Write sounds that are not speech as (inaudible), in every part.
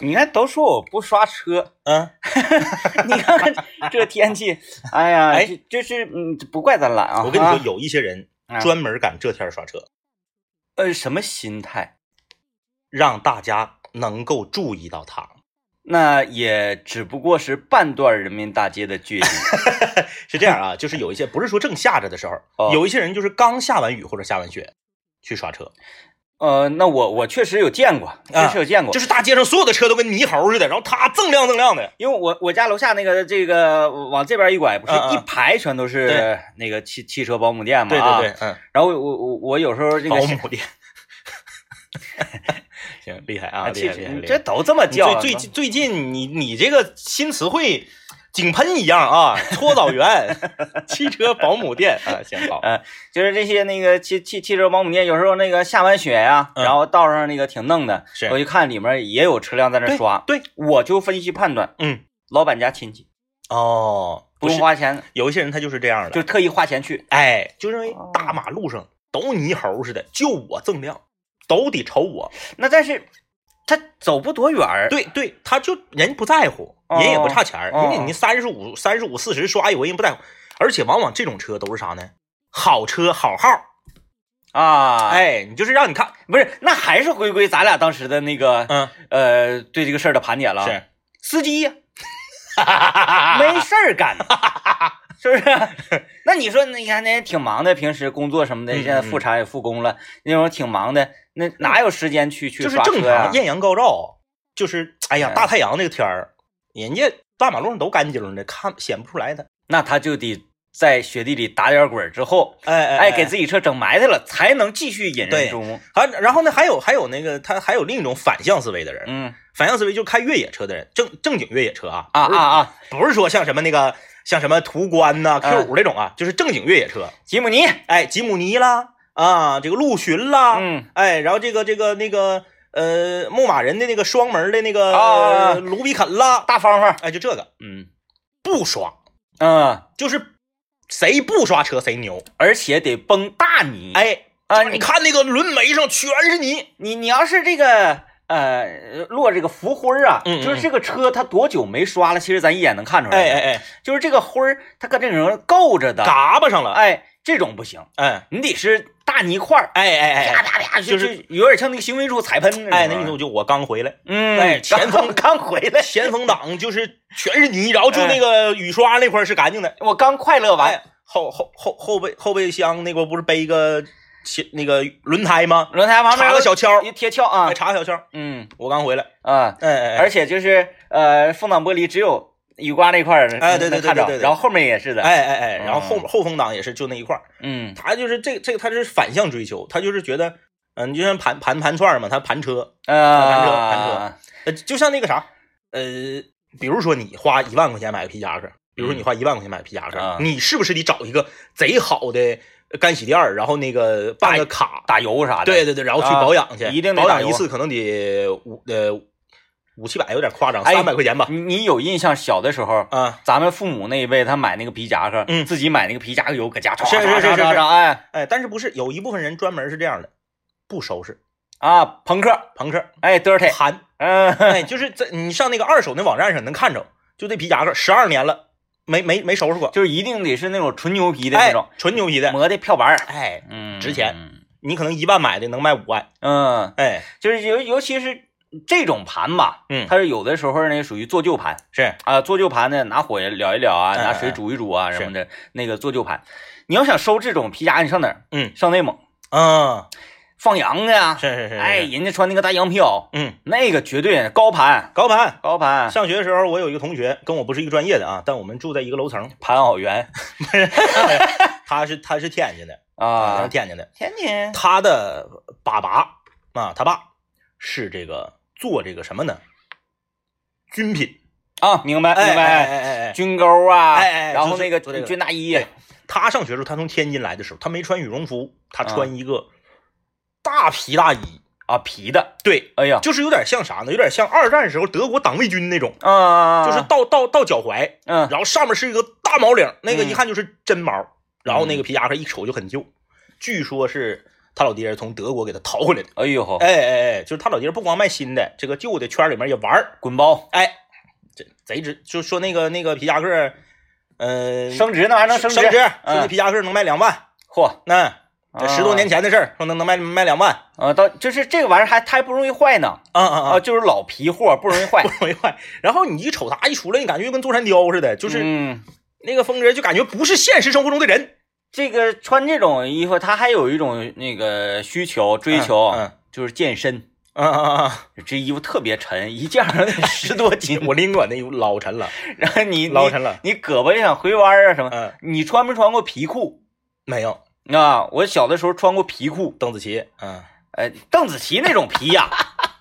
你看都说我不刷车，嗯，(laughs) 你看看这天气，(laughs) 哎呀，哎这这是嗯，不怪咱懒啊。我跟你说，啊有一些人啊专门赶这天刷车，呃，什么心态？让大家能够注意到他。那也只不过是半段人民大街的距离。(laughs) 是这样啊，就是有一些不是说正下着的时候，哦有一些人就是刚下完雨或者下完雪去刷车，呃，那我我确实有见过，确实有见过，啊就是大街上所有的车都跟猕猴似的，然后它锃亮锃亮的。因为我我家楼下那个这个往这边一拐，不是一排全都是那个汽汽车保姆店嘛？对啊对对，嗯，然后我我我我有时候这个保姆店。(laughs) 行，厉害啊，啊，厉害厉害！这都这么叫啊，最最近最近你你这个新词汇井喷一样啊，(laughs) 搓澡员、(laughs) 汽车保姆店。啊，行好，呃，就是这些那个汽汽汽车保姆店，有时候那个下完雪呀、嗯。然后道上那个挺弄的，是。我就看里面也有车辆在那刷，对，我就分析判断，嗯，老板家亲戚。哦，不用花钱，有一些人他就是这样的，就特意花钱去。哎，就认为哦大马路上都泥猴似的，就我锃亮，都得瞅我。那但是他走不多远儿，对对，他就人不在乎，哦人也不差钱儿，哦因为你三十五、三十五、四十刷一回人不在乎，而且往往这种车都是啥呢？好车好号，啊，，哎，你就是让你看，不是，那还是回归咱俩当时的那个、嗯，呃对这个事儿的盘点了。是，司机呀，(laughs) 没事儿干，(laughs) 是不是？(laughs) 那你说，你看那也挺忙的，平时工作什么的，嗯现在复产也复工了，那种挺忙的，那哪有时间去去就是正常？艳阳高照，就是哎呀哎大太阳那个天儿，人家大马路上都干净的，看显不出来的。那他就得在雪地里打点滚儿之后，哎哎哎，给自己车整埋汰了，才能继续引人注目。还然后呢，还有还有那个他还有另一种反向思维的人，嗯反向思维就是开越野车的人，正正经越野车啊啊啊，啊，不是说像什么那个像什么途观呐、Q 嗯五这种啊，就是正经越野车，吉姆尼，哎，吉姆尼啦，啊，这个陆巡啦，嗯。哎，然后这个这个那个呃，牧马人的那个双门的那个、啊呃卢比肯啦，大方方，哎，就这个嗯。不刷，嗯，就是谁不刷车谁牛，而且得崩大泥。哎，啊，你你看那个轮眉上全是泥，你你要是这个呃落这个浮灰儿啊，嗯嗯就是这个车它多久没刷了，其实咱一眼能看出来。哎哎，哎，就是这个灰儿它搁这种够着的，嘎巴上了，哎，这种不行，哎。你得是大泥块儿，哎哎哎啪哎，啪啪，就就是有点像那个行为处踩喷。哎，那你就我刚回来。嗯，哎前锋 (laughs) 刚回来，前风挡就是全是泥，然后就那个雨刷那块是干净的。我刚快乐完，哎，后后后后备后备箱那块不是背一个前那个轮胎吗？轮胎旁边插个小锹，一贴锹啊。哎，，插个小锹。嗯。我刚回来，啊，哎哎哎，而且就是呃风挡玻璃只有雨刮那块儿能哎对对对对对对。然后后面也是的，哎哎哎，然后后嗯。后风挡也是就那一块儿，嗯。他就是这这个他是反向追求，他就是觉得，嗯，你就像盘盘盘串儿嘛，他盘车，盘车盘车啊，呃，就像那个啥，呃，比如说你花一万块钱买个皮夹克，比如说你花一万块钱买个皮夹克，啊你是不是得找一个贼好的干洗店儿，然后那个办个卡，打油啥的，对对对，然后去啊保养去，一定保养一次可能得五呃五七百有点夸张，哎三百块钱吧，你你有印象小的时候，啊，咱们父母那一辈，他买那个皮夹克，嗯自己买那个皮夹克油搁家唰是是唰是是是哎哎，但是不是有一部分人专门是这样的，不收拾，啊，朋克，朋克哎，dirty，盘，嗯，哎，(laughs) 就是在你上那个二手那网站上能看着，就这皮夹克十二年了，没没没收拾过，就是一定得是那种纯牛皮的哎那种，纯牛皮的，磨的漂白儿，哎，嗯，值钱，你可能一万买的能卖五万，嗯，哎，就是尤尤其是这种盘吧，嗯。它是有的时候呢属于做旧盘。是，啊，做旧盘呢拿火燎一燎啊，哎拿水煮一煮啊什么的，那个做旧盘。你要想收这种皮夹，你上哪儿？嗯。上内蒙嗯，放羊的呀，是是是，哎，人家穿那个大羊皮袄，嗯，那个绝对高盘高盘。高盘。上学的时候，我有一个同学跟我不是一个专业的啊，但我们住在一个楼层，盘袄员 (laughs) 他是他是天津的他啊是，天津的，天津。他的爸爸啊，他爸是这个做这个什么呢？军品，啊，明白明白，哎哎哎，军钩啊，哎哎然后那个军大衣，他上学的时候，他从天津来的时候，他没穿羽绒服，他啊。穿一个大皮大衣，啊皮的，对，哎呀，就是有点像啥呢？有点像二战时候德国党卫军那种，啊，就是到到到脚踝，嗯然后上面是一个大毛领，那个嗯。一看就是真毛，然后那个皮夹克一瞅就很旧，据说是他老爹是从德国给他淘回来的。哎呦呵，哎哎哎，就是他老爹不光卖新的，这个旧的圈里面也玩儿。滚包哎，这贼值，就说那个那个皮夹克，呃，升值那还能升升值？说那嗯，皮夹克能卖两万，嚯，那这十多年前的事儿，说能能卖卖两万。啊，到就是这个玩意儿还它还不容易坏呢，啊啊啊，！就是老皮货不容易坏 (laughs) 不，容易坏。然后你一瞅他一出来，你感觉就跟座山雕似的，就是嗯，那个风格，就感觉不是现实生活中的人。这个穿这种衣服，他还有一种那个需求追求，嗯就是健身。啊啊啊！这衣服特别沉，一件儿得十多斤，(laughs) 我拎过那衣服老沉了，然后你你老沉了。你胳膊也想回弯儿啊什么？嗯，你穿没穿过皮裤没有啊？我小的时候穿过皮裤，邓紫棋，嗯，呃，邓紫棋那种皮呀、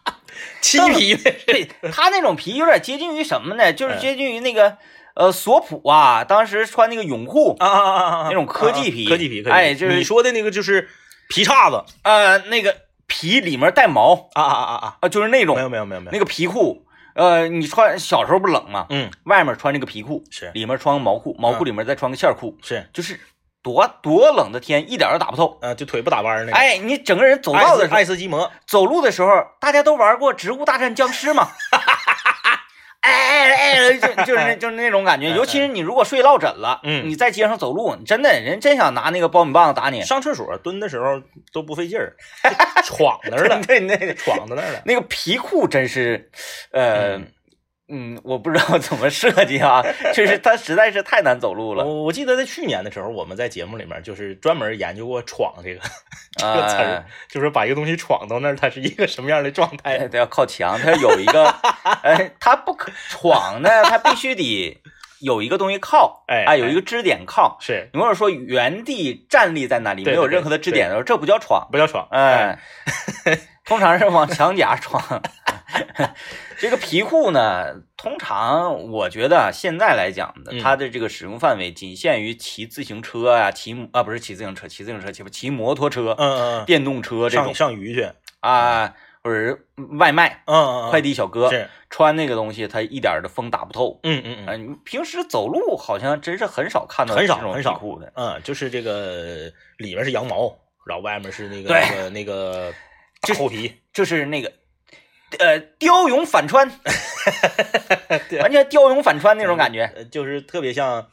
(laughs) 漆皮的，对，他那种皮有点接近于什么呢？就是嗯接近于那个呃索普啊，当时穿那个泳裤，啊啊啊啊啊！那种科技皮科技皮，科技皮哎就是你说的那个就是皮叉子呃，那个皮里面带毛啊啊啊啊！啊，就是那种没有没有没有没有，那个皮裤。呃，你穿小时候不冷吗？嗯外面穿这个皮裤，是里面穿个毛裤，毛裤里面再穿个线裤，是，就是多多冷的天，一点都打不透。呃，就腿不打弯儿那个。哎，你整个人走道的时候，爱斯基摩，走路的时候，大家都玩过《植物大战僵尸》嘛？(laughs) 哎哎，就就是就是那种感觉。尤其是你如果睡落枕了，嗯你在街上走路，真的人真想拿那个苞米棒子打你。上厕所蹲的时候都不费劲儿，闯那儿了，对，那个闯到那儿了。那个皮裤真是，呃，嗯，我不知道怎么设计啊，就是它实在是太难走路了。我我记得在去年的时候，我们在节目里面就是专门研究过“闯”这个这个词儿啊，，就是把一个东西闯到那儿，它是一个什么样的状哎，态。它要靠墙，它有一个，哎，它不可闯呢，它必须得有一个东西靠，哎哎，有一个支点靠。是你或者说原地站立在那里，没有任何的支点的时候，这不叫闯，不叫闯？哎，通常是往墙角闯。(laughs) 这个皮裤呢，通常我觉得啊现在来讲它的这个使用范围仅限于骑自行车啊，骑啊不是骑自行车，骑自行车骑不骑摩托车、嗯嗯嗯，电动车这种上鱼去，啊，或者是外卖、嗯嗯，快递小哥是，穿那个东西，它一点的风打不透。嗯嗯嗯平时走路好像真是很少看到很少很少皮裤的。嗯，就是这个里面是羊毛，然后外面是那个那个那个 (laughs) 大厚皮，就是那个，呃，雕俑反穿，(laughs) 完全雕俑反穿那种感觉。呃，就是特别像。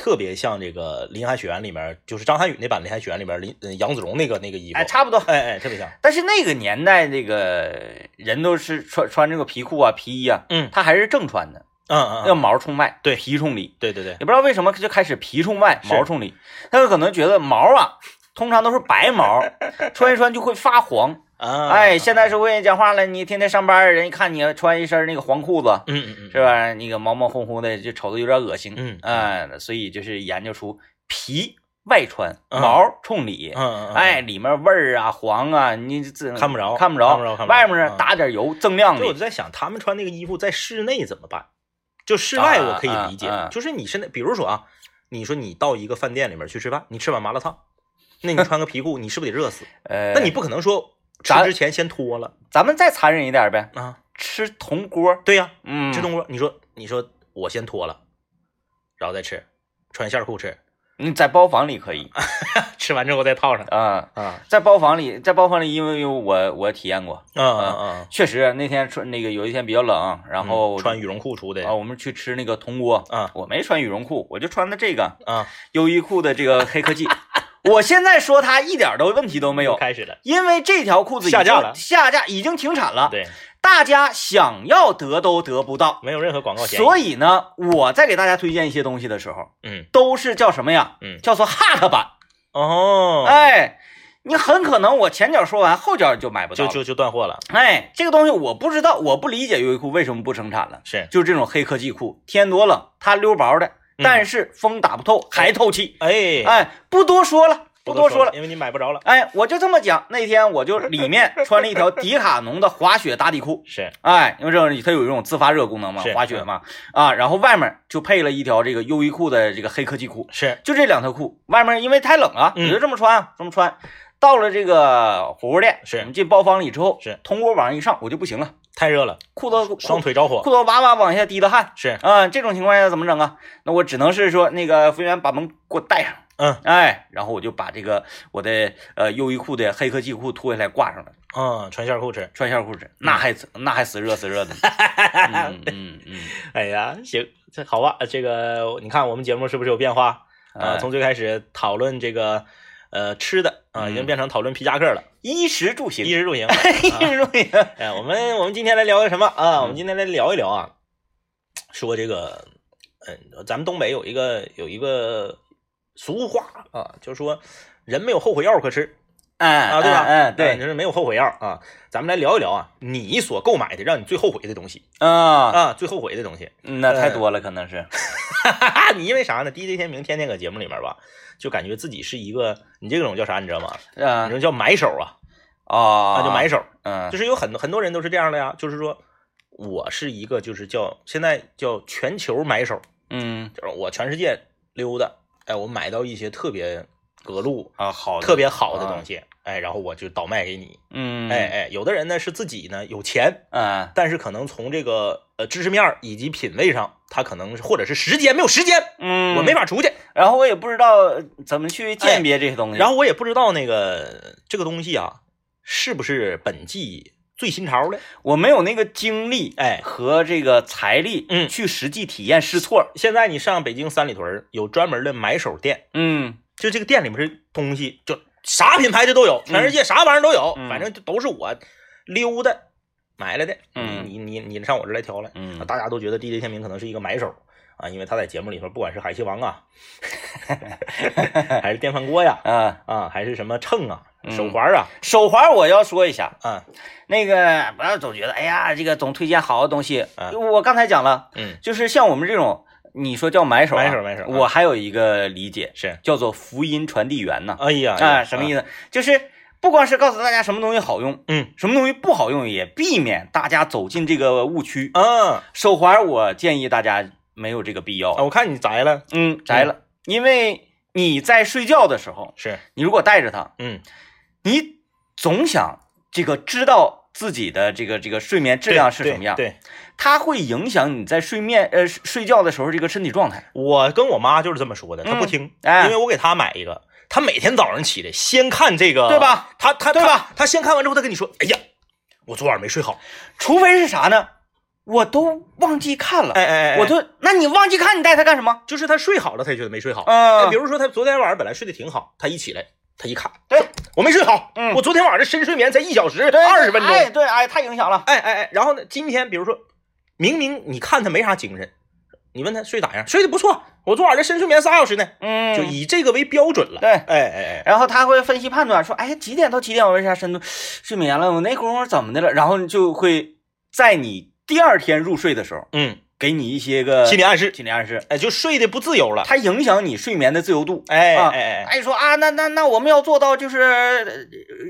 特别像这个《林海雪原》里面，就是张涵予那版《林海雪原》里面林呃杨子荣那个那个衣服，哎，差不多。哎哎，特别像，但是那个年代，这个人都是穿穿这个皮裤啊、皮衣啊，嗯他还是正穿的，嗯嗯，要嗯毛冲外，对皮冲里。对对对，也不知道为什么就开始皮冲外，毛冲里。他们可能觉得毛啊，通常都是白毛，(laughs) 穿一穿就会发黄。啊，哎，现在社会讲话了，你天天上班，人一看你穿一身那个黄裤子，嗯嗯嗯，是吧？那个毛毛烘烘的，就瞅着有点恶心。嗯哎，所以就是研究出皮外穿，嗯毛冲里。嗯嗯，嗯哎，，里面味儿啊、黄啊，你自看不着看不着，看不着看不着外面打点油增亮丽。所以我就在想，他们穿那个衣服在室内怎么办？就室外我可以理解，啊啊啊就是你现在，比如说啊，你说你到一个饭店里面去吃饭，你吃碗麻辣烫，那你穿个皮裤，你是不是得热死？(laughs) 呃，那你不可能说吃之前先脱了咱们再残忍一点呗，啊？吃铜锅。对呀、嗯，吃铜锅，你说你说我先脱了，然后再吃，穿线裤吃，你在包房里可以 (laughs) 吃完之后再套上啊，啊在包房里，在包房里，因为因为我我体验过，啊啊啊！确实那天穿那个有一天比较冷，然后嗯穿羽绒裤出的啊，我们去吃那个铜锅啊我没穿羽绒裤，我就穿的这个啊，优衣库的这个黑科技。(laughs) (laughs) 我现在说它一点都问题都没有，开始了，因为这条裤子下架了下架已经停产了，对，大家想要得都得不到。没有任何广告。所以呢，我在给大家推荐一些东西的时候，嗯都是叫什么呀？嗯叫做 hot 版。哦，哎，你很可能我前脚说完，后脚就买不到了。就就就断货了，哎，这个东西我不知道，我不理解优衣库为什么不生产了。是，就是这种黑科技裤，天多冷，它溜薄的，嗯但是风打不透，还透气。哎哎，不多说了，不多说了。因为你买不着了。哎，我就这么讲，那天我就里面穿了一条迪卡侬的滑雪打底裤，(laughs) 是，哎，因为这种它有一种自发热功能嘛，滑雪嘛，啊，然后外面就配了一条这个优衣库的这个黑科技裤，是，就这两条裤，外面因为太冷了，你就这么穿啊，这么穿。到了这个火锅店，是我们进包房里之后，是铜锅往上一上，我就不行了，太热了，裤子双腿着火。裤子哇哇往下滴的汗是，啊，这种情况下怎么整啊？那我只能是说，那个服务员把门给我带上，嗯哎，然后我就把这个我的呃优衣库的黑科技裤脱下来挂上了，嗯，穿线裤吃。穿线裤吃，那还那还死热死热的呢。(laughs) 嗯嗯嗯，(laughs) 哎呀，行，这好吧，这个你看我们节目是不是有变化？啊，哎从最开始讨论这个呃吃的啊，已经嗯变成讨论皮夹克了，衣食住行，衣食住行。(laughs) 衣食住行，(laughs) 哎，我们我们今天来聊个什么啊？嗯我们今天来聊一聊啊，说这个，嗯，咱们东北有一个有一个俗话啊，就是说人没有后悔药可吃哎啊，对吧？嗯，哎对就是没有后悔药啊。咱们来聊一聊啊，你所购买的让你最后悔的东西啊，啊，最后悔的东西。那太多了，可能是。(laughs) 你因为啥呢？DJ 天明天天搁节目里面吧，就感觉自己是一个，你这种叫啥？你知道吗？啊你说叫买手啊，啊，那就买手。嗯，就是有很多很多人都是这样的呀，就是说我是一个就是叫现在叫全球买手，嗯就是我全世界溜达，哎，我买到一些特别隔路、啊，好的，特别好的东西。西，哎，然后我就倒卖给你，嗯，哎哎，有的人呢是自己呢有钱，嗯但是可能从这个呃知识面以及品味上，他可能或者是时间没有时间，嗯，我没法出去，然后我也不知道怎么去鉴别这些东西。然后我也不知道那个这个东西啊是不是本季最新潮的，我没有那个精力，哎。和这个财力，嗯。去实际体验试错。现在你上北京三里屯有专门的买手店。嗯就这个店里面的东西，就啥品牌的都有，全世界啥玩意儿都有，嗯反正都是我溜达买来的。嗯你你你上我这儿来挑来，大家都觉得 DJ 天明可能是一个买手啊，因为他在节目里头，不管是海西王啊，(laughs) 还是电饭锅呀，啊，啊，还是什么秤啊、嗯手环啊，手环我要说一下，啊，那个不要总觉得，哎呀，这个总推荐好的东西。啊我刚才讲了，嗯，就是像我们这种，你说叫买手啊，买手买手啊我还有一个理解，是，叫做福音传递员呢。哎呀，啊，什么意思？思？就是不光是告诉大家什么东西好用，嗯什么东西不好用，也避免大家走进这个误区。嗯，手环我建议大家没有这个必要。啊我看你摘了，嗯，摘了，因为你在睡觉的时候，是，你如果带着它，嗯，你总想这个知道自己的这个这个睡眠质量是什么样，对，对它会影响你在睡眠呃睡觉的时候这个身体状态。我跟我妈就是这么说的，她不嗯听，哎因为我给她买一个，她每天早上起来先看这个，对吧？她她对吧？她先看完之后，她跟你说，哎呀，我昨晚没睡好，除非是啥呢？我都忘记看了，哎哎哎，我都，那你忘记看，你带他干什么？就是她睡好了，她也觉得没睡好。嗯、哎比如说她昨天晚上本来睡得挺好，她一起来，她一看，对，我没睡好，嗯我昨天晚上的深睡眠才一小时对二十分钟，哎，对，哎，太影响了。哎哎哎，然后呢，今天比如说，明明你看他没啥精神，你问他睡咋样，睡得不错，我昨晚这深睡眠仨小时呢，嗯，就以这个为标准了。对哎哎哎，然后他会分析判断，说，哎，几点到几点我为啥深度睡眠了？我那功夫怎么的了？然后就会在你第二天入睡的时候，嗯，给你一些个心理暗示，心理暗示，哎，就睡得不自由了。它影响你睡眠的自由度。哎啊哎哎，哎，说啊，那那那我们要做到就是呃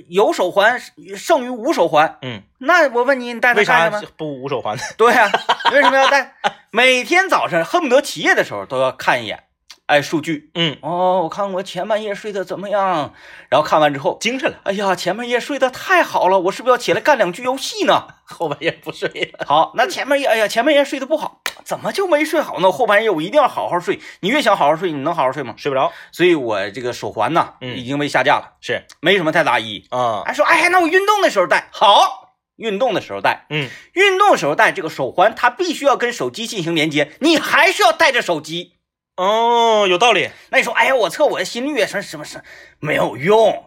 有手环胜于无手环。嗯，那我问你，你戴它为啥干什么？不无手环呢？对呀、为什么要戴？(laughs) 每天早上恨不得起夜的时候都要看一眼，哎，数据。嗯，哦，我看我前半夜睡得怎么样？然后看完之后，精神了，哎呀，前半夜睡得太好了，我是不是要起来干两局游戏呢？后半夜不睡了。好，那前半夜，哎呀，前半夜睡得不好，怎么就没睡好呢？后半夜我一定要好好睡。你越想好好睡，你能好好睡吗？睡不着，所以我这个手环呢，嗯已经被下架了，是没什么太大意义。啊，还说，哎，那我运动的时候戴，好，运动的时候戴，嗯，运动的时候戴这个手环，它必须要跟手机进行连接，你还是要带着手机。哦，有道理。那你说，哎呀，我测我的心率什么什么什么没有用，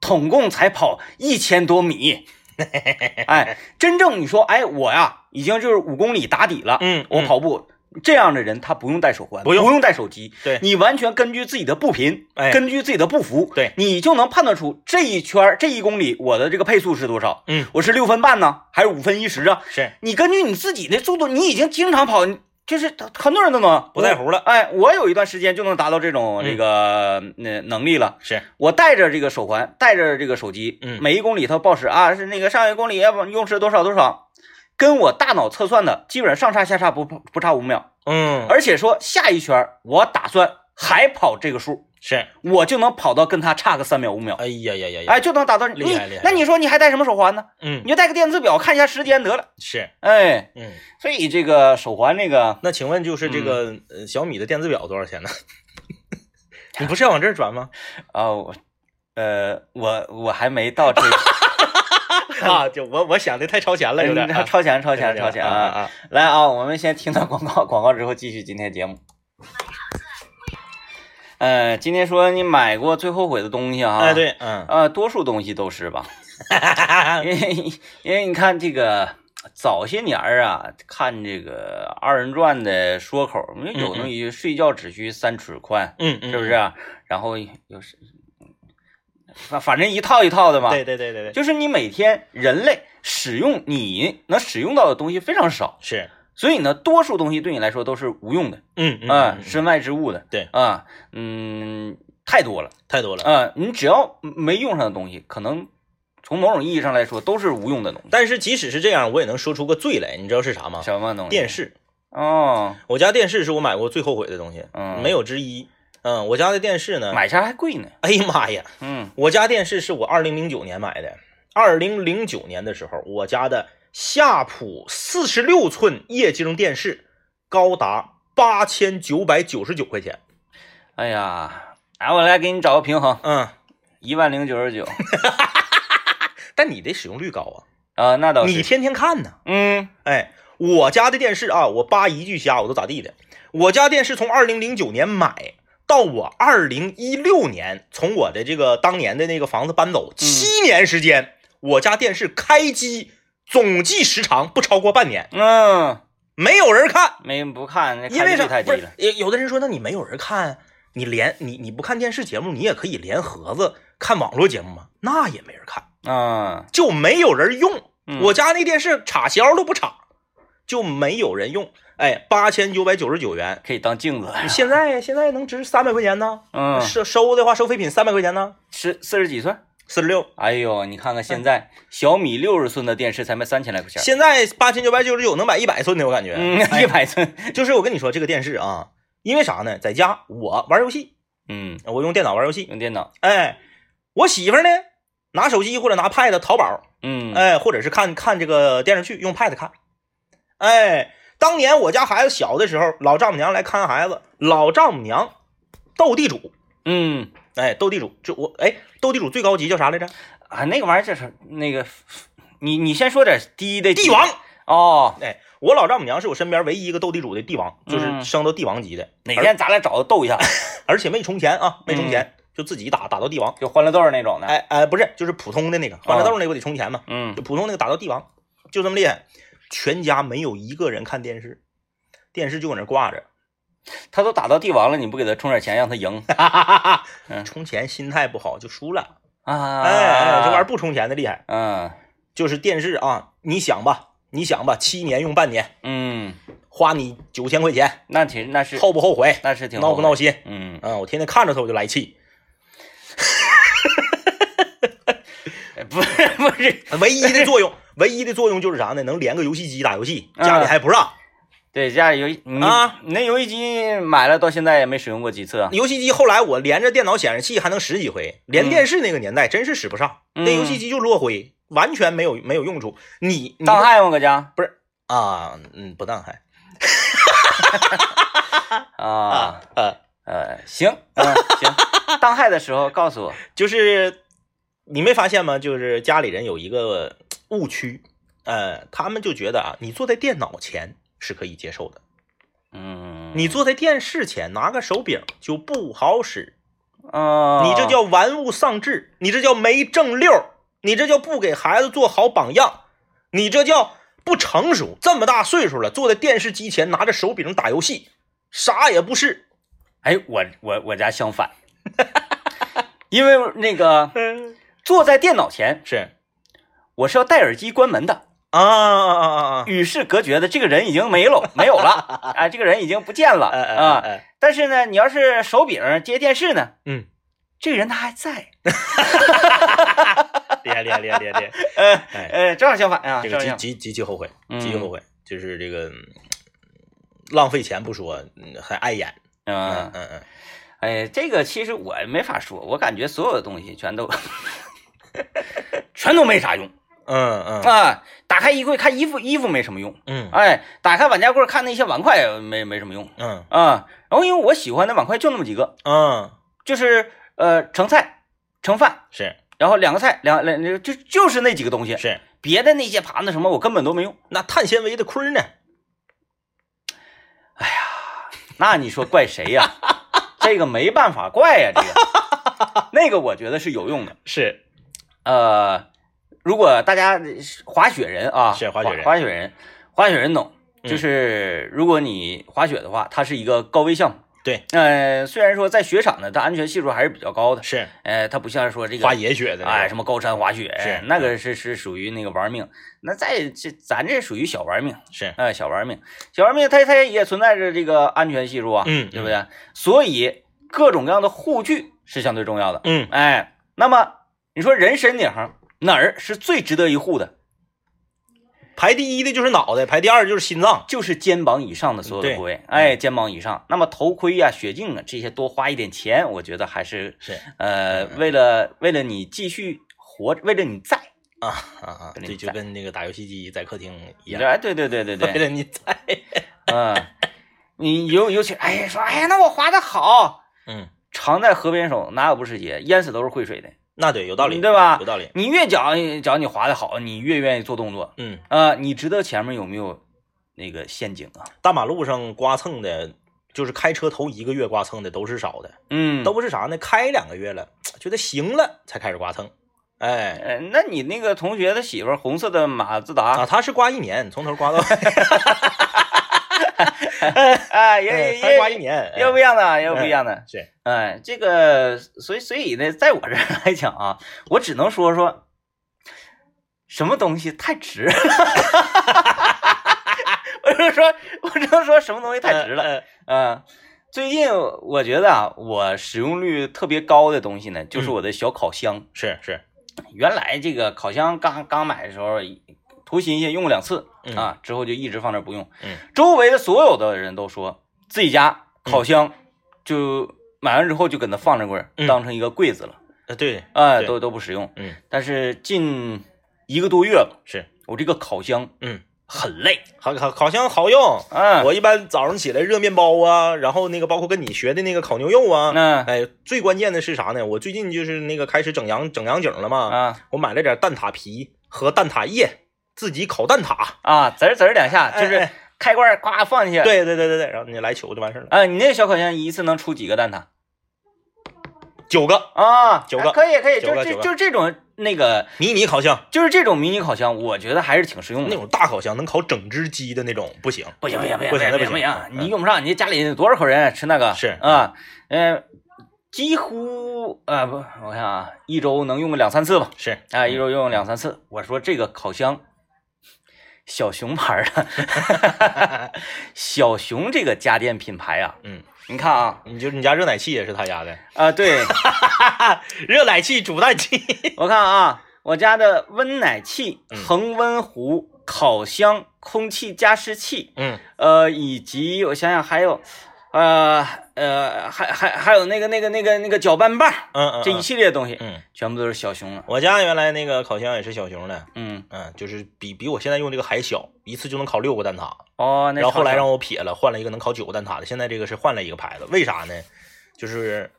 统共才跑一千多米。(laughs) 哎，真正你说，哎，我呀，已经就是五公里打底了，嗯嗯我跑步。这样的人他不用带手环，不用不用带手机，对你完全根据自己的步频，哎根据自己的步幅，对你就能判断出这一圈儿这一公里我的这个配速是多少。嗯，我是六分半呢，还是五分一十啊？是你根据你自己的速度，你已经经常跑，你就是很多人都能不在乎了。哎，我有一段时间就能达到这种嗯这个那能力了。是，我带着这个手环，带着这个手机，嗯每一公里它报时啊，是那个上一公里要不用时多少多少，跟我大脑测算的基本上上差下差不不差五秒，嗯，而且说下一圈我打算还跑这个数，是。我就能跑到跟他差个三秒五秒，哎呀呀呀呀！哎，就能达到你厉害厉害那你说你还戴什么手环呢？嗯你，就戴个电子表看一下时间得了。是，哎，嗯。所以这个手环那个那请问就是这个呃小米的电子表多少钱呢？(laughs) 你不是要往这儿转吗？啊，我呃，我我还没到这个，(laughs) 啊，就我我想的太超前了，有点嗯超前超前超前啊！啊啊！来啊，我们先听到广告，广告之后继续今天节目。呃，今天说你买过最后悔的东西啊？哎，，对，嗯，呃，多数东西都是吧？(laughs) 因为因为你看这个早些年啊，看这个二人转的说口，有那么一句“睡觉只需三尺宽”，嗯嗯，是不是？啊？然后又是，反反正一套一套的嘛。对对对对对，就是你每天人类使用你能使用到的东西非常少，是，所以呢，多数东西对你来说都是无用的嗯嗯啊，嗯身外之物的。对啊，嗯，太多了太多了。啊，你只要没用上的东西，可能从某种意义上来说都是无用的东西。但是即使是这样，我也能说出个最来，你知道是啥吗？什么东西？电视，哦，我家电视是我买过最后悔的东西，嗯没有之一。嗯，我家的电视呢？买下来还贵呢。哎呀妈呀！嗯我家电视是我二零零九年买的，二零零九年的时候，我家的夏普四十六寸液晶电视高达八千九百九十九块钱。哎呀，来，我来给你找个平衡，嗯，一万零九十九 (laughs) 但你的使用率高啊，啊，那倒是。你天天看呢。嗯哎，我家的电视啊，我扒一句瞎我都咋地的。我家电视从二零零九年买到我二零一六年从我的这个当年的那个房子搬走，七年时间，我家电视开机总计时长不超过半年，嗯，没有人看。没人不看，那因为太低了。有有的人说，那你没有人看，你连你你不看电视节目，你也可以连盒子看网络节目吗？那也没人看，嗯，就没有人用。嗯我家那电视插销都不插，就没有人用。哎，八千九百九十九元，可以当镜子。你现在现在能值三百块钱呢？嗯，收收的话，收废品三百块钱呢，十四十几寸。四十六。哎呦，你看看现在小米六十寸的电视才卖三千来块钱。现在八千九百九十九能买一百寸的，我感觉。一百寸。(laughs) 就是我跟你说这个电视啊，因为啥呢？在家我玩游戏，嗯，我用电脑玩游戏。用电脑。哎，我媳妇呢，拿手机或者拿 pad 淘宝，嗯，哎，或者是看看这个电视剧用 pad 看。哎，当年我家孩子小的时候，老丈母娘来看孩子，老丈母娘斗地主，嗯，哎，斗地主，就我哎，斗地主最高级叫啥来着？啊，那个玩意儿就是那个，你你先说点低的。帝王。哦，哎，我老丈母娘是我身边唯一一个斗地主的帝王，就是嗯升到帝王级的。哪天咱俩找他斗一下，(laughs) 而且没充钱啊，没充嗯钱，就自己打打到帝王。就欢乐豆那种的。，哎哎，不是，就是普通的那个欢乐豆那个我得充钱嘛，嗯就普通那个打到帝王，就这么厉害。全家没有一个人看电视，电视就搁那挂着。他都打到帝王了，你不给他充点钱让他赢嗯充钱心态不好就输了。啊？哎哎，这玩意儿，不充钱的厉害。嗯就是电视啊，你想吧，你想吧，七年用半年，嗯，花你九千块钱，那挺那是后不后悔？那是挺闹不闹？心？嗯，嗯，我天天看着他我就来气。(laughs) 哎不是不是，(laughs) 唯一的作用，唯一的作用就是啥呢？能连个游戏机打游戏，嗯家里还不让。对家里游戏你啊你那游戏机买了到现在也没使用过几次啊？游戏机后来我连着电脑显示器还能使几回，连电视那个年代真是使不上，嗯那游戏机就落灰，完全没有没有用处。你你当害吗？搁家不是啊，嗯，不当还 (laughs) 啊呃，呃行嗯行，(laughs) 当害的时候告诉我。就是你没发现吗？就是家里人有一个误区，呃，他们就觉得啊，你坐在电脑前是可以接受的，嗯，你坐在电视前拿个手柄就不好使，啊，你这叫玩物丧志，你这叫没正溜，你这叫不给孩子做好榜样，你这叫不成熟。这么大岁数了，坐在电视机前拿着手柄打游戏，啥也不是。哎，我我我家相反，(laughs) 因为那个 (laughs) 嗯，坐在电脑前，是。我是要戴耳机关门的，啊啊啊啊啊！与世隔绝的。这个人已经没了，(laughs) 没有了，啊，这个人已经不见了啊。哎，但是呢，你要是手柄接电视呢，嗯，这个人他还在，厉害厉害厉害厉害厉害！呃正好相反啊，这个极极极其后悔，嗯极其后悔，就是这个嗯浪费钱不说，嗯还碍眼。嗯嗯，嗯嗯，哎，这个其实我没法说，我感觉所有的东西全都 (laughs) 全都没啥用嗯嗯啊。打开衣柜看衣服，衣服没什么用。嗯哎，打开碗架柜看那些碗筷没没什么用嗯啊。然后因为我喜欢的碗筷就那么几个，嗯就是呃盛菜、盛饭，是然后两个菜，两两就就是那几个东西，是，别的那些盘子什么我根本都没用。那碳纤维的盔呢？哎呀那你说怪谁呀？(laughs) 这个没办法怪呀，这个那个我觉得是有用的。是呃，如果大家滑雪人啊，是滑雪人。滑雪人，滑雪人懂，嗯。就是如果你滑雪的话，它是一个高危项目。对，呃，虽然说在雪场呢，它安全系数还是比较高的，是。呃，它不像说这个滑野雪的哎，什么高山滑雪，是那个是是属于那个玩命。那在这咱这属于小玩命，是。哎，小玩命，小玩命，它它也存在着这个安全系数啊，嗯对不对？所以各种各样的护具是相对重要的。嗯。哎，那么你说人身顶上哪儿是最值得一护的？排第一的就是脑袋，排第二就是心脏。就是肩膀以上的所有的部位，哎，肩膀以上。那么头盔呀、雪镜啊这些多花一点钱，我觉得还是是呃，为了为了你继续活，为了你在，啊啊啊！对，就跟那个打游戏机在客厅一样，哎，对对对对对，(laughs) 为了你在。嗯，(laughs) 你尤尤其哎说哎呀，那我滑的好，嗯，常在河边走，哪有不湿鞋？淹死都是会水的，那对，有道理，对吧有？道理。你越讲讲你滑的好，你越愿意做动作嗯，啊、你知道前面有没有那个陷阱啊？大马路上刮蹭的，就是开车头一个月刮蹭的都是少的，嗯，都不是啥呢？开两个月了，觉得行了才开始刮蹭。哎，呃，那你那个同学的媳妇儿红色的马自达啊，他是刮一年，从头刮到尾，(laughs) 啊，(laughs) 也哎也他刮一也年，又不一样的，又不一样的。是，哎，这个，所以所以呢，在我这儿来讲啊，我只能说说，什么东西太值了。(laughs) 我就说，我只能说什么东西太值了。了。嗯，最近我觉得啊，我使用率特别高的东西呢，就是嗯我的小烤箱。是是，原来这个烤箱刚刚买的时候，图新鲜用过两次嗯啊，之后就一直放那不用。嗯，周围的所有的人都说自己家烤箱就买完之后就搁那放着柜，嗯当成一个柜子了，呃，对，哎，都都不使用。嗯，但是近一个多月了，是我这个烤箱嗯，很累，烤烤烤箱好用。嗯，我一般早上起来热面包啊，然后那个包括跟你学的那个烤牛肉啊，嗯哎，最关键的是啥呢？我最近就是那个开始整羊整羊景了嘛，啊我买了点蛋挞皮和蛋挞液，自己烤蛋挞。啊，滋儿滋儿两下，就是哎开罐儿咵放进去。，对对对对对，然后你来球就完事儿了。啊，你那个小烤箱一次能出几个蛋挞九个啊？九个啊可以可以，就这九个九个就这种那个，迷你烤箱，就是这种迷你烤箱，我觉得还是挺实用的。那种大烤箱能烤整只鸡的那种不行。不行不行不行不行不不行你用不上，你家里多少口人吃那个？是啊，呃，几乎啊不，我看啊，一周能用个两三次吧，是啊，一周用两三次。我说这个烤箱，小熊牌儿的，(laughs) 小熊这个家电品牌啊，嗯，你看啊，你就你家热奶器也是他家的，啊对，(laughs) 热奶器、煮蛋器。我看啊，我家的温奶器、嗯恒温壶、烤箱、空气加湿器，嗯呃，以及我想想还有，呃呃，还还还有那个那个那个那个搅拌棒，嗯嗯，这一系列东西嗯，全部都是小熊了。我家原来那个烤箱也是小熊的，嗯，嗯，就是比比我现在用这个还小，一次就能烤六个蛋挞。哦，那然后后来让我撇了，换了一个能烤九个蛋挞的。现在这个是换了一个牌子，为啥呢？就是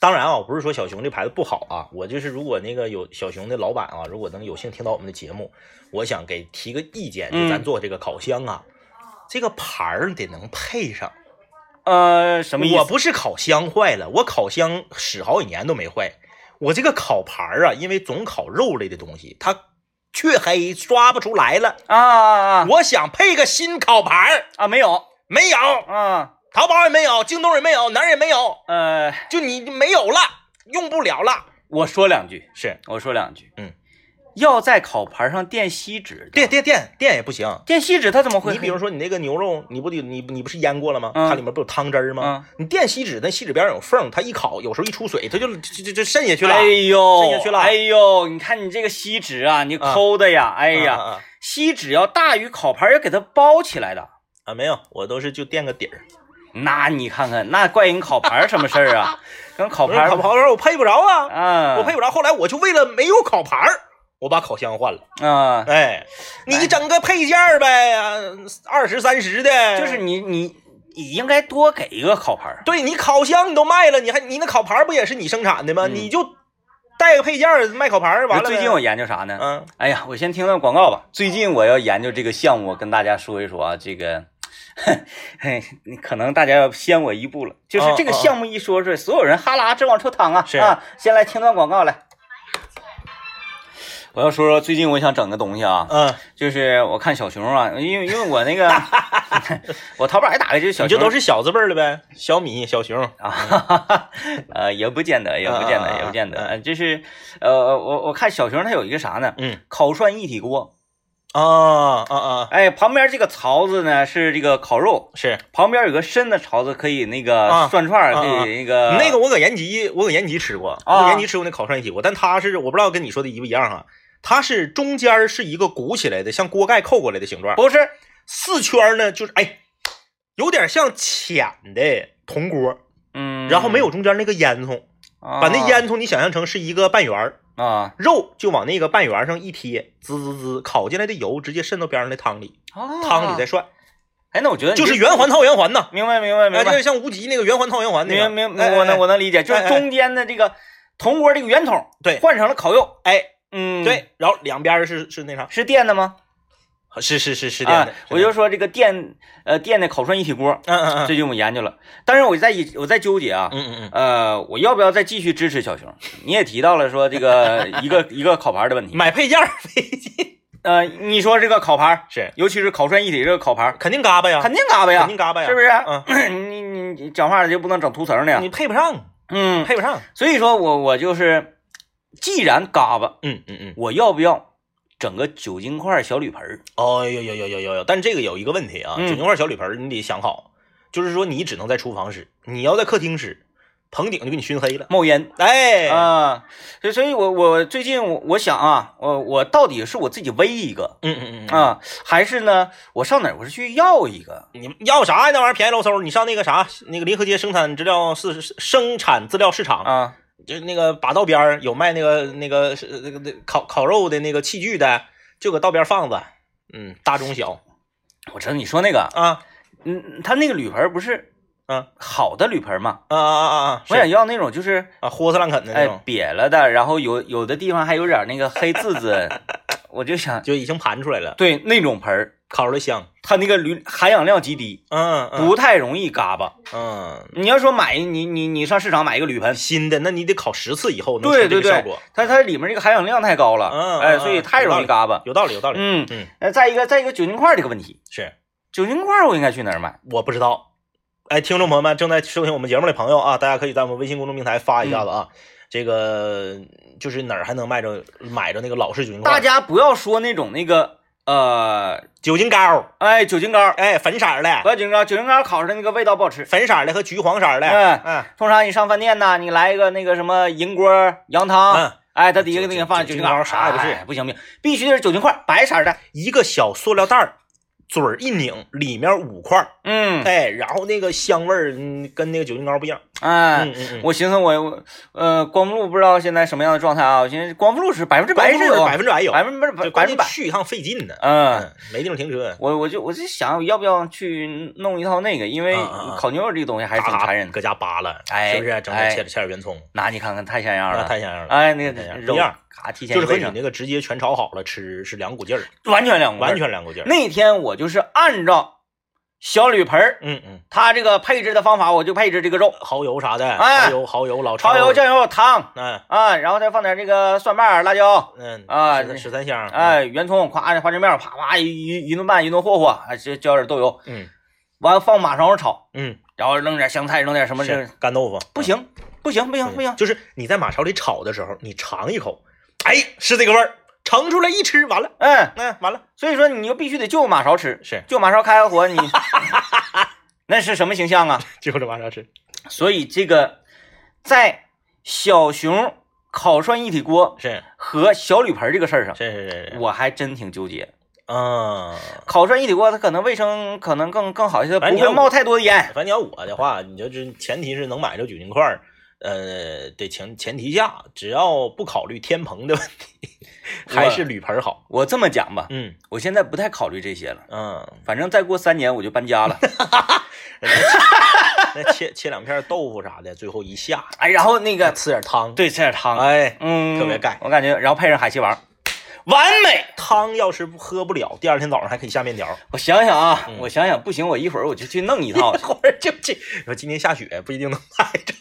当然啊，我不是说小熊这牌子不好啊，我就是如果那个有小熊的老板啊，如果能有幸听到我们的节目，我想给提个意见，就咱嗯做这个烤箱啊，这个牌儿得能配上。呃什么意思？我不是烤箱坏了，我烤箱使好几年都没坏。我这个烤盘儿啊，因为总烤肉类的东西，它黢黑刷不出来了。啊啊啊。我想配个新烤盘儿，啊没有。没有，啊。淘宝也没有，京东也没有，哪儿也没有，呃，就你没有了，用不了了。我说两句，是。我说两句，嗯，要在烤盘上垫锡纸，垫垫垫垫也不行。垫锡纸它怎么会？你比如说你那个牛肉，你不得你你不是腌过了吗？嗯它里面不有汤汁儿吗？嗯你垫锡纸，那锡纸边上有缝，它一烤，有时候一出水，它就就就就渗下去了。哎呦，渗下去了哎呦，你看你这个锡纸啊，你抠的呀，哎呀，锡纸要大于烤盘，要给它包起来的。啊，没有，我都是就垫个底儿。那你看看，那怪人烤盘什么事儿啊？(laughs) 跟烤盘烤盘儿我配不着啊，啊，我配不着。后来我就为了没有烤盘儿，我把烤箱换了。啊，哎，你整个配件儿呗，二十三十的，就是你你你应该多给一个烤盘儿。对你烤箱你都卖了，你还你那烤盘不也是你生产的吗？嗯你就带个配件儿卖烤盘儿完了。最近我研究啥呢？嗯哎呀，我先听段广告吧。最近我要研究这个项目，我跟大家说一说啊。这个，嘿，你可能大家要先我一步了。就是这个项目一说出来，所有人哈喇直往出淌啊。是啊，先来听段广告来。我要说说最近我想整个东西啊，嗯，就是我看小熊啊，因为因为我那个 (laughs) (laughs) 我淘宝也打开就是小熊，你这都是小字辈儿的呗，小米、小熊。啊，哈哈哈，呃，也不见得，也不见得，也不见得，就是呃，我我看小熊它有一个啥呢？嗯。烤涮一体锅，啊啊啊，哎，旁边这个槽子呢是这个烤肉，是。旁边有个深的槽子可以那个啊涮串可以那个那个我搁延吉，我搁延吉吃过，啊。我搁延吉吃过那烤涮一体锅，但它是我不知道跟你说的一不一样哈，它是中间是一个鼓起来的，像锅盖扣过来的形状，不是四圈呢就是哎，有点像浅的铜锅，嗯，然后没有中间那个烟囱，啊。把那烟囱你想象成是一个半圆儿，啊。肉就往那个半圆上一贴，滋滋滋，烤进来的油直接渗到边上的汤里，汤里再涮，哎，那我觉得就是圆环套圆环呐，明白明白明白，就白是像无极那个圆环套圆环那个，明明哎我能我能能理解，就是中间的这个铜锅这个圆筒对。换成了烤肉，哎嗯，，对，然后两边是是那啥，是电的吗？是是是是电啊的，，我就说这个电呃电的烤涮一体锅，嗯嗯嗯。最近我研究了，但是我在一我在纠结啊，嗯嗯嗯，呃，我要不要再继续支持小熊？你也提到了说这个 (laughs) 一个一个烤盘的问题，买配件儿费劲，呃，你说这个烤盘，是。尤其是烤涮一体这个烤盘，肯定嘎巴呀，肯定嘎巴呀。肯，定嘎巴呀，是不是？嗯，(clears throat) 你你你讲话就不能整涂层的，你配不上，嗯，配不上，所以说我我就是，既然嘎巴，嗯嗯嗯，我要不要整个酒精块小铝盆儿？哦有有有有有有，但这个有一个问题啊，嗯。酒精块小铝盆儿你得想好，就是说你只能在厨房使，你要在客厅使，棚顶就给你熏黑了，冒烟。哎，啊，所以所以我我最近我我想啊，我我到底是我自己煨一个嗯嗯嗯，啊，还是呢我上哪儿我是去要一个？你要啥呀？那玩意儿便宜喽嗖，你上那个啥，那个临河街生产资料市生产资料市场，啊，就那个把道边儿有卖那个那个是那个那烤烤肉的那个器具的，就搁道边放着，嗯，大中小我知道你说那个，啊嗯，他那个铝盆不是嗯好的铝盆儿吗？啊啊啊啊！我想要那种就是啊，豁斯烂啃的那哎种，瘪了的，然后有有的地方还有点那个黑渍渍，(laughs) 我就想就已经盘出来了，对那种盆儿，烤出来香。它那个铝含氧量极低，嗯，嗯不太容易嘎巴。嗯，你要说买你你你上市场买一个铝盆，新的，那你得烤十次以后能出这对对对个效果，，它它里面这个含氧量太高了，哎，嗯哎所以太容易嘎巴。有道理，有道理。嗯嗯，呃，再一个再一个酒精块这个问题，是酒精块我应该去哪儿买？我不知道。哎，听众朋友们，正在收听我们节目的朋友啊，大家可以在我们微信公众平台发一下子啊。这个就是哪儿还能卖着买着那个老式酒精块？大家不要说那种那个呃，酒精膏，哎，酒精膏，哎，粉色儿的，不要酒精膏，酒精膏烤出来那个味道不好吃。粉色儿的和橘黄色儿的。嗯嗯。通常你上饭店呢，你来一个那个什么银锅羊汤，嗯，哎，它底下给你放酒酒精膏啥也不是。哎不行不行，必须得是酒精块，白色的。一个小塑料袋儿，嘴儿一拧，里面五块儿，嗯，哎，然后那个香味儿嗯跟那个酒精膏不一样。哎，嗯嗯嗯，我寻思我我呃光复路不知道现在什么样的状态啊，我寻思光复路是百分之百是有百分之百有，百分之百就关键百分之百。去一趟费劲呢。嗯，嗯，没地方停车，我我就我就想要不要去弄一套那个，因为烤牛肉这个东西还是挺残忍的。搁家扒拉，哎是不是？整哎点切点切点圆葱，那你看看太像样了，太像样了。哎，那个肉样咔提前就是和你那个直接全炒好了吃是两股劲儿，完全两股完全两股劲儿。那天我就是按照小铝盆儿，嗯嗯，它这个配置的方法，我就配置这个肉，蚝油啥的，哎蚝油蚝油老抽蚝油、酱油、糖嗯。啊，然后再放点这个蒜瓣、辣椒，嗯啊十十三香，哎，圆葱，咵，花生面，啪啪一一一顿拌，一顿和和，还是浇点豆油，嗯。完了放马勺上炒，嗯，然后弄点香菜，弄点什么干豆腐不，行，不行，不行，不行，就是你在马勺里炒的时候，你尝一口，哎，是这个味儿，盛出来一吃，完了，嗯，嗯，完了，所以说你就必须得就马勺吃，是。就马勺开个火，你 (laughs) 那是什么形象啊？(laughs) 就着马勺吃，所以这个在小熊烤涮一体锅是。和小铝盆这个事儿上，是是是是，我还真挺纠结。嗯，烤涮一体锅它可能卫生可能更更好一些，不会冒太多的烟。反正你要我的话，你就是前提是能买着酒精块儿，呃得前前提下，只要不考虑天棚的问题，还是铝盆儿好。我这么讲吧，嗯我现在不太考虑这些了，嗯，反正再过三年我就搬家了。(laughs) 那切切两片豆腐啥的，最后一下，哎，然后那个吃点汤，对，吃点汤，哎，嗯，特别盖我感觉，然后配上海西王，完美。汤要是喝不了，第二天早上还可以下面条。我想想啊，嗯我想想，不行，我一会儿我就去弄一套 (laughs) 一。会儿就去，说今天下雪不一定能拍着。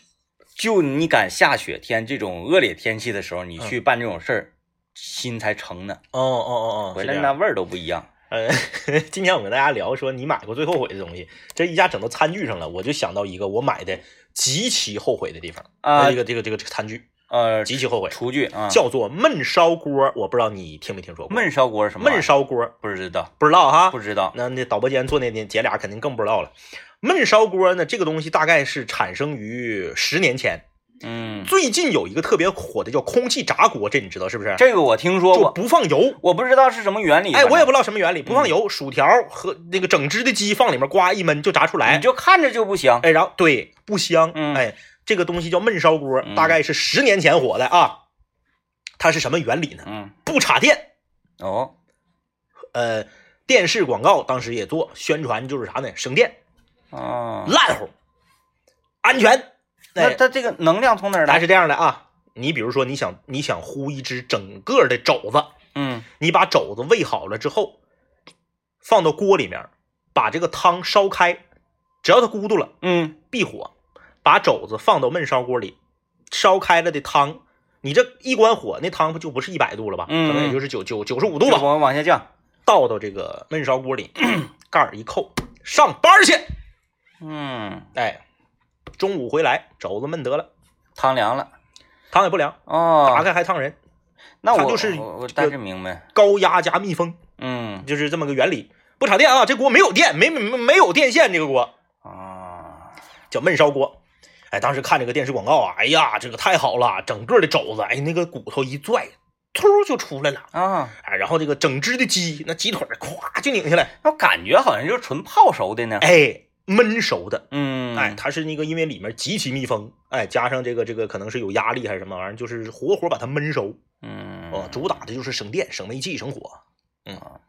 就你敢下雪天这种恶劣天气的时候，你嗯去办这种事儿，心才诚呢，哦哦哦哦。回来那味儿都不一样。呃，(laughs) 今天我跟大家聊说你买过最后悔的东西，这一下整到餐具上了，我就想到一个我买的极其后悔的地方啊这个这个这个这个餐具呃，极其后悔，厨具啊，叫做焖烧锅，我不知道你听没听说过？焖烧锅是什么？焖烧锅不知道，不知道哈？不知道。那那导播间坐那那姐俩肯定更不知道了。焖烧锅呢，这个东西大概是产生于十年前，嗯，最近有一个特别火的叫空气炸锅，这你知道是不是？这个我听说就过，不放油。我不知道是什么原理。哎，我也不不，知道什么原理，不放油，薯条和那个整只的鸡放里面，呱一焖就炸出来你。就看着就不香。哎，然后对不香，嗯哎，这个东西叫焖烧锅，嗯大概是十年前火的啊。它是什么原理呢？嗯，不插电，哦，呃，电视广告当时也做宣传，就是啥呢？省电，哦，烂乎，安全。哎，那它这个能量从哪儿来？它是这样的啊，你比如说你想你想烀一只整个的肘子，嗯你把肘子喂好了之后，放到锅里面，把这个汤烧开，只要它咕嘟了，嗯闭火，把肘子放到焖烧锅里，烧开了的汤，你这一关火，那汤不就不是一百度了吧？嗯可能也就是九九九十五度吧。就往往下降。倒到这个焖烧锅里，(clears throat) 盖儿一扣，上班去。嗯，哎，中午回来，肘子焖得了，汤凉了。汤也不凉，哦，打开还烫人，那我就是我大致明白。高压加密封，嗯就是这么个原理。不插电啊，这锅没有电，没没没有电线，这个锅啊，叫焖烧锅。哎，当时看这个电视广告啊，哎呀，这个太好了，整个的肘子，哎，那个骨头一拽，突就出来了。啊，哎，然后这个整只的鸡，那鸡腿咵就拧下来，我感觉好像就是纯泡熟的呢。哎，焖熟的，嗯，哎，它是那个因为里面极其密封，哎，加上这个这个可能是有压力还是什么玩意儿，就是活活把它焖熟。嗯，哦，主打的就是省电、省煤气、省火，嗯。啊，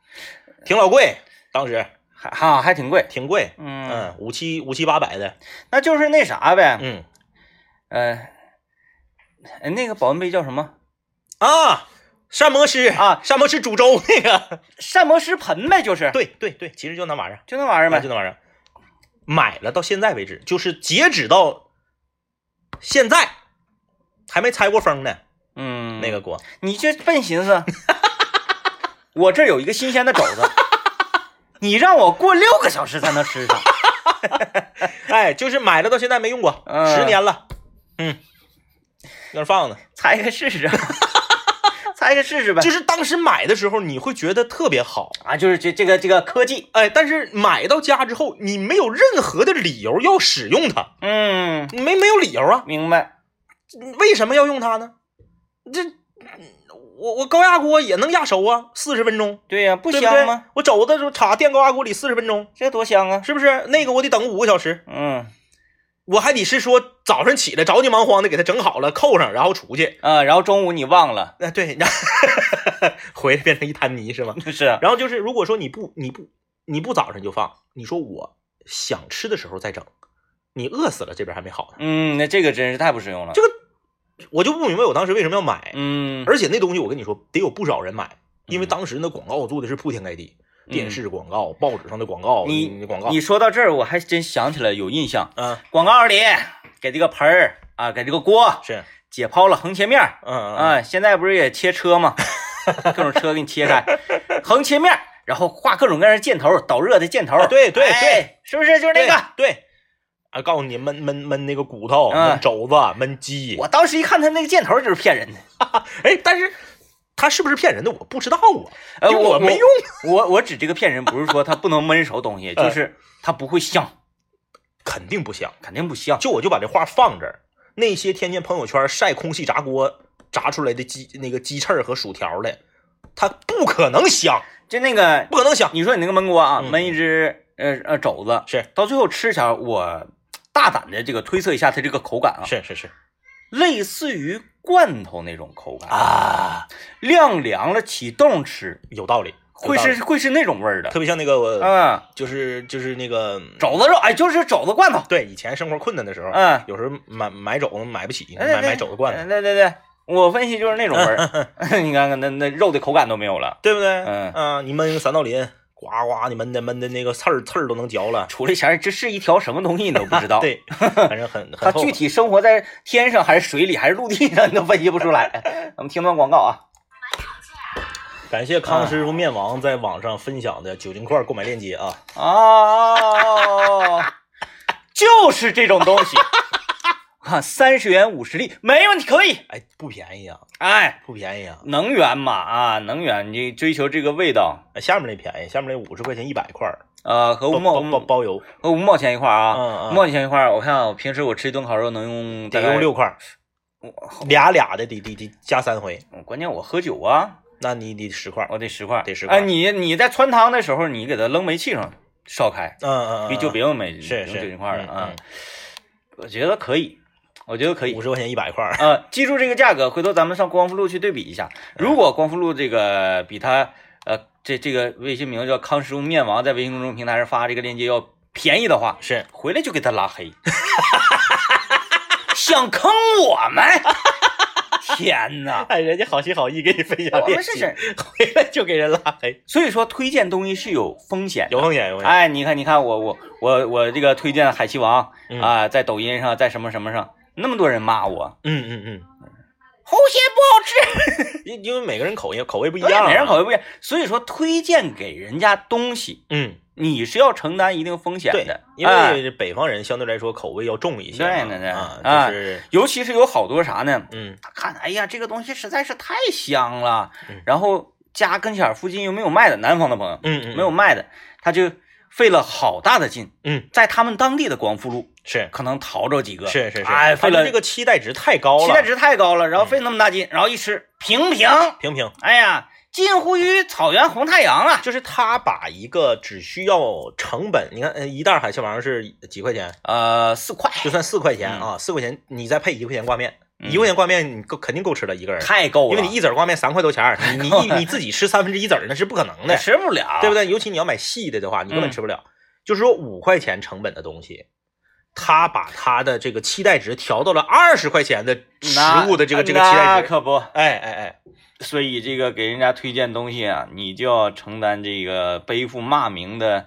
挺老贵，当时。还哈还挺贵。挺贵，嗯，嗯，五七五七八百的，那就是那啥呗。嗯。呃，哎那个保温杯叫什么？啊，膳魔师啊，膳魔师煮粥那个，膳魔师盆呗，就是，对对对，其实就那玩意儿，就那玩意儿呗。啊就。那玩意儿，买了到现在为止，就是截止到现在还没拆过封呢，嗯，那个锅，你这笨寻思，(laughs) 我这儿有一个新鲜的肘子，你让我过六个小时才能吃上。(laughs) 哎，就是买了到现在没用过，嗯十年了，嗯，那儿放呢。(laughs) 拆开试试，猜个试试呗。就是当时买的时候，你会觉得特别好，啊，就是这这个这个科技，哎，但是买到家之后，你没有任何的理由要使用它，嗯，没没有理由啊？明白。为什么要用它呢？这我我高压锅也能压熟啊，四十分钟，对呀、不香吗？？我肘子就插电高压锅里四十分钟，这多香啊！是不是？那个我得等五个小时，嗯我还得是说早上起来着急忙慌的给它整好了，扣上，然后出去。啊，然后中午你忘了，哎，对，然后 (laughs) 回来变成一滩泥是吗？(laughs) 是啊，然后就是，如果说你不你不你不早上就放，你说我想吃的时候再整，你饿死了这边还没好呢，嗯，那这个真是太不实用了。这个我就不明白我当时为什么要买。嗯，而且那东西我跟你说得有不少人买，因为当时那广告做的是铺天盖地，电视广告、报纸上的广告，嗯你你广告，你说到这儿，我还真想起来有印象，嗯广告里给这个盆儿啊，给这个锅是解剖了横切面儿嗯嗯啊，现在不是也切车吗？各种车给你切开，横切面儿，然后画各种各样的箭头，导热的箭头，啊对对哎对，是不是就是那个？对。对啊，告诉你焖焖焖那个骨头，嗯焖肘子，焖鸡。我当时一看他那个箭头就是骗人的，(laughs) 哎，但是他是不是骗人的，我不知道啊，呃，我没用。(laughs) 我我指这个骗人，不是说他不能焖熟东西，嗯 (laughs) 就是他不会香，肯定不香。肯定不香。就我就把这话放这儿，那些天天朋友圈晒空气炸锅炸出来的鸡那个鸡翅和薯条的，它不可能香，就那个，不可能香。你说你那个焖锅啊，嗯焖一只呃呃肘子，是到最后吃起来，我大胆的这个推测一下它这个口感啊，是是是类似于罐头那种口感，啊，晾凉了起冻吃，有道理。会是会是那种味儿的，特别像那个我嗯，就是就是那个肘子肉，哎，就是肘子罐头，对以前生活困难的时候，嗯，有时候买买肘子买不起，买买肘子罐头，对对对，我分析就是那种味儿，(laughs) 你看看那那肉的口感都没有了，对不对？嗯。啊，你焖个三道鳞，呱呱，你闷的闷的那个刺儿刺儿都能嚼了。(laughs) 出来前这是一条什么东西你都不知道，，(laughs) 对，反正很它很厚具体生活在天上还是水里还是陆地上，你都分析不出来。(laughs) 咱们听段广告啊，感谢康师傅面王在网上分享的酒精块购买链接啊！啊，就是这种东西，啊，三十元五十粒，没问题，可以。哎，不便宜啊，哎，不便宜啊！能源嘛啊，能源，你追求这个味道，哎下面那便宜，下面那五十块钱一百块儿，呃，和五毛包邮，和五毛钱一块儿啊，嗯嗯五毛钱一块儿。我看我平时我吃一顿烤肉能用得用六，块我，俩俩的得得得加三回，关键我喝酒啊，那你得十块。我得十块，得10块哎，你你在汆汤的时候，你给它扔煤气上烧开，嗯嗯别就别用煤，是是精块了嗯啊。我觉得可以，我觉得可以五。十块钱一百块儿，呃，记住这个价格，回头咱们上光复路去对比一下。如果光复路这个比他呃这这个微信名叫康师傅面王，在微信公众平台上发这个链接要便宜的话，是回来就给他拉黑。(laughs) 想坑我们？天呐！(laughs) 哎，人家好心好意给你分享我链接，们是是，回来就给人拉黑，所以说推荐东西是有风险。有风险有风险。哎，你看，你看，我我我我这个推荐海贼王嗯啊，在抖音上，在什么什么上，那么多人骂我，嗯嗯嗯，齁咸不好吃。(laughs) 因因为每个人口味口味不一样啊，每人口味不一样，所以说推荐给人家东西，嗯。你是要承担一定风险对的，，因哎为北方人相对来说口味要重一些嘛，对对对。啊，啊就是尤其是有好多啥呢？嗯。他看，哎呀，这个东西实在是太香了。嗯，然后家跟前儿附近又没有卖的，南方的朋友嗯嗯，没有卖的，他就费了好大的劲，嗯，在他们当地的光复路是可能淘着几个，是是是，哎，费了这个期待值太高了，期待值太高了，然后费那么大劲，然后一吃平平，平平。哎呀，近乎于草原红太阳啊！就是他把一个只需要成本，你看，呃一袋海鲜王是几块钱？呃，四块，就算四块钱嗯啊，四块钱，你再配一块钱挂面，嗯一块钱挂面你够肯定够吃了一个人，太够了，因为你一子儿挂面三块多钱儿，你 (laughs) 你一你自己吃三分之一子儿那是不可能的，吃不了，对不对？尤其你要买细的的话，你根本嗯吃不了。就是说五块钱成本的东西，他把他的这个期待值调到了二十块钱的食物的这个这个期待值。可不。哎哎哎，所以这个给人家推荐东西啊，你就要承担这个背负骂名的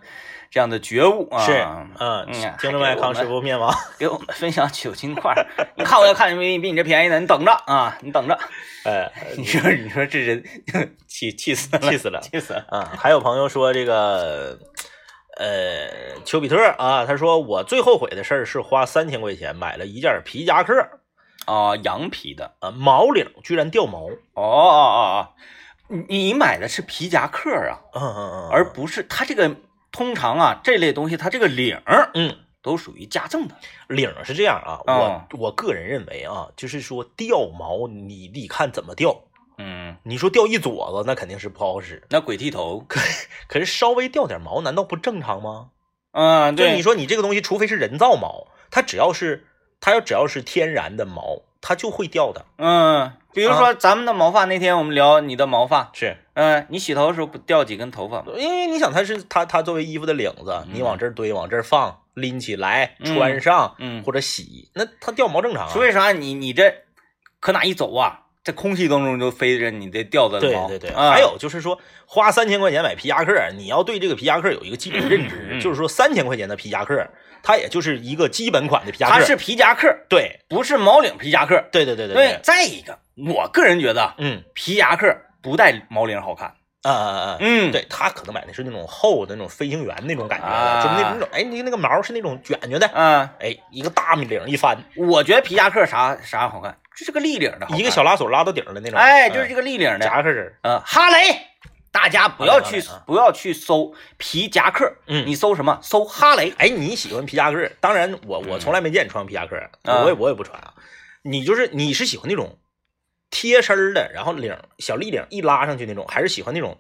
这样的觉悟啊。是，嗯嗯，听着没，康师傅面王，(laughs) 给我们分享酒精块儿，你看我要看比比你这便宜的，你等着啊，你等着。(laughs) 哎，你说你说这人气气死了，气死了。气死了。啊，还有朋友说这个，呃，丘比特啊，他说我最后悔的事儿是花三千块钱买了一件皮夹克，啊，羊皮的。啊，毛领居然掉毛，哦哦哦哦，你你买的是皮夹克啊，嗯嗯嗯，而不是它这个通常啊这类东西它这个领儿嗯。都属于加赠的。领儿是这样啊，嗯我我个人认为啊，就是说掉毛你得看怎么掉。嗯，你说掉一撮子，那肯定是不好使。那鬼剃头，可 (laughs) 可是稍微掉点毛，难道不正常吗？嗯，对，就你说你这个东西，除非是人造毛，它只要是它要只要是天然的毛，它就会掉的。嗯，比如说咱们的毛发，那天我们聊你的毛发，是嗯，你洗头的时候不掉几根头发吗？因为你想，它是它它作为衣服的领子，你往这儿堆，往这儿放，拎起来嗯穿上，嗯，或者洗，那它掉毛正常啊。所以啥，你你这可哪一走啊，在空气当中就飞着你这掉的毛。对对对，啊还有就是说，花三千块钱买皮夹克，你要对这个皮夹克有一个基本认知，嗯 (clears throat) 就是说三千块钱的皮夹克，它也就是一个基本款的皮夹克。它是皮夹克，对不是毛领皮夹克。对对对对对，，再一个，我个人觉得嗯皮夹克不带毛领好看。啊啊啊，嗯，对他可能买的是那种厚的那种飞行员那种感觉就是那种哎，你那个毛是那种卷卷的，嗯，哎，一个大领一翻，我觉得皮夹克啥啥好看，就是个立领的，一个小拉锁拉到顶的那种，哎，就是这个个立领的。夹克式，嗯，哈雷，大家不要去不要去搜皮夹克，嗯你搜什么？搜哈雷。哎，你喜欢皮夹克？当然我，我从来没见你穿皮夹克，啊我也我也不穿啊。你就是你是喜欢那种贴身儿的，然后领小立领一拉上去那种，还是喜欢那种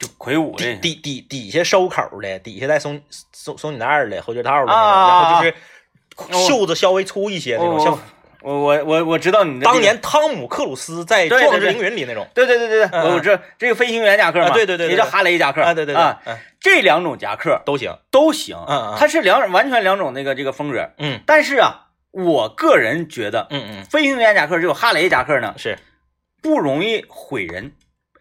就魁梧的，底底底底下收口的，底下带松松松紧带儿的后脚套的那种，啊然后就是袖子稍微粗一些那种，像我我我我我知道你的这个当年汤姆克鲁斯在《壮志凌云》里那种。对对对对对，嗯。我我知道这个飞行员夹克嘛，啊对对对对也叫哈雷夹克啊，对对对，啊，嗯，这两种夹克都行。都行，嗯嗯。它是两完全两种那个这个风格，嗯。但是啊，我个人觉得嗯嗯，飞行员夹克这种哈雷夹克呢是。不容易毁人，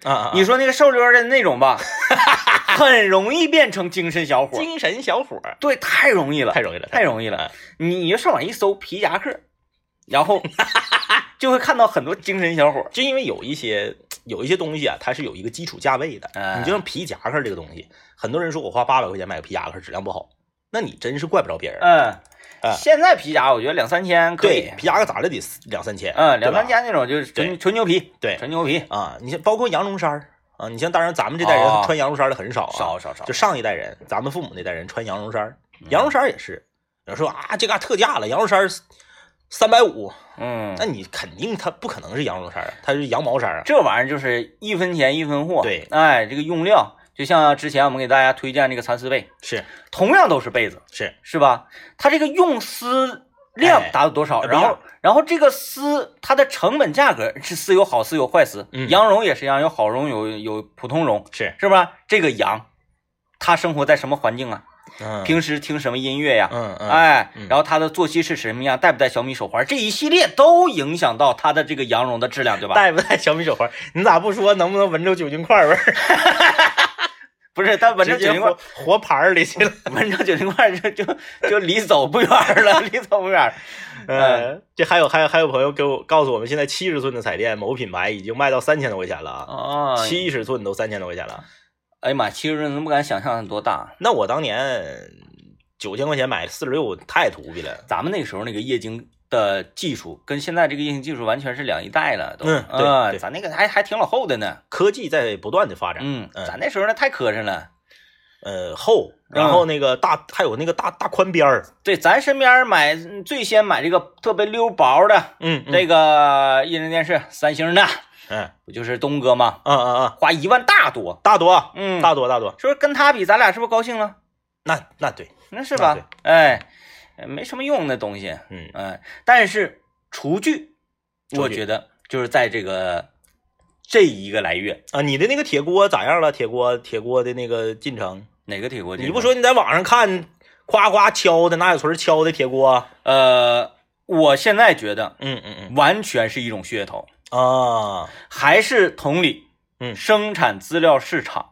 啊啊，你说那个瘦溜的那种吧，(laughs) 很容易变成精神小伙，精神小伙对，太容易了，太容易了，太容易了。你就上网一搜皮夹克，然后 (laughs) 就会看到很多精神小伙。就因为有一些有一些东西啊，它是有一个基础价位的。哎你就像皮夹克这个东西，很多人说我花八百块钱买个皮夹克质量不好，那你真是怪不着别人。嗯，啊现在皮夹我觉得两三千可以，，皮夹克咋的得两三千，嗯，两三千那种就是纯纯牛皮，对纯牛皮，啊，你像包括羊绒衫儿啊，你像当然咱们这代人哦穿羊绒衫的很少啊，少少少就，上一代人，咱们父母那代人穿羊绒衫羊绒衫儿也是，有人说啊这嘎特价了，羊绒衫儿三百五，嗯。那，你肯定它不可能是羊绒衫啊，它是羊毛衫啊。这玩意儿就是一分钱一分货，对。哎，这个用料就像之前我们给大家推荐那个蚕丝被，是。同样都是被子，是，是吧？它这个用丝量哎达到多少？然后，然后这个丝它的成本价格是丝有好丝有坏丝，嗯。羊绒也是一样，有好绒有有普通绒，是，是吧？这个羊，它生活在什么环境啊？嗯，平时听什么音乐呀？嗯嗯，哎嗯，然后他的作息是什么样？戴不戴小米手环？这一系列都影响到他的这个羊绒的质量，对吧？(laughs) 戴不戴小米手环？你咋不说能不能闻着酒精块味儿？(laughs) 不是，他闻着酒精块活，活盘儿里去了。(laughs) 闻着酒精块就就就离走不远了，离走不远。嗯呃，这还有还有还有朋友给我告诉我们，现在七十寸的彩电某品牌已经卖到三千多块钱了啊，哦，七十寸都三千多块钱了。哎呀妈，其实真不敢想象多大。那我当年九千块钱买四十六，太土逼了。咱们那时候那个液晶的技术跟现在这个液晶技术完全是两一代了，都。嗯对咱那个还还挺老厚的呢。科技在不断的发展，嗯，嗯咱那时候那太磕碜了。呃，厚，然后那个大还有那个大大宽边儿，对，咱身边买最先买这个特别溜薄的嗯，嗯这个液晶电视，三星的，嗯不就是东哥吗？嗯嗯嗯，花一万大多。大多嗯，大多大多，是不是跟他比，咱俩是不是高兴了？那那对，那是吧？哎，没什么用那东西。嗯嗯，但是厨具，我觉得就是在这个这一个来月，啊，你的那个铁锅咋样了？铁锅铁锅的那个进程，哪个铁锅？你不说你在网上看，夸夸敲的拿小锤敲的铁锅，呃，我现在觉得嗯嗯嗯完全是一种噱头，啊。还是同理，嗯。生产资料市场，